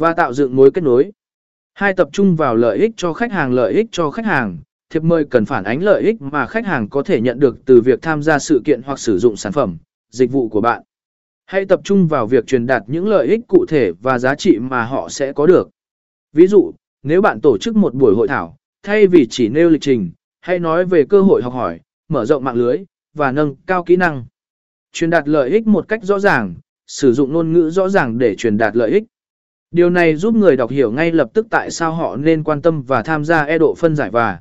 và tạo dựng mối kết nối. Hai tập trung vào lợi ích cho khách hàng lợi ích cho khách hàng, thiệp mời cần phản ánh lợi ích mà khách hàng có thể nhận được từ việc tham gia sự kiện hoặc sử dụng sản phẩm, dịch vụ của bạn. Hãy tập trung vào việc truyền đạt những lợi ích cụ thể và giá trị mà họ sẽ có được. Ví dụ, nếu bạn tổ chức một buổi hội thảo, thay vì chỉ nêu lịch trình, hãy nói về cơ hội học hỏi, mở rộng mạng lưới và nâng cao kỹ năng. Truyền đạt lợi ích một cách rõ ràng, sử dụng ngôn ngữ rõ ràng để truyền đạt lợi ích. Điều này giúp người đọc hiểu ngay lập tức tại sao họ nên quan tâm và tham gia e độ phân giải và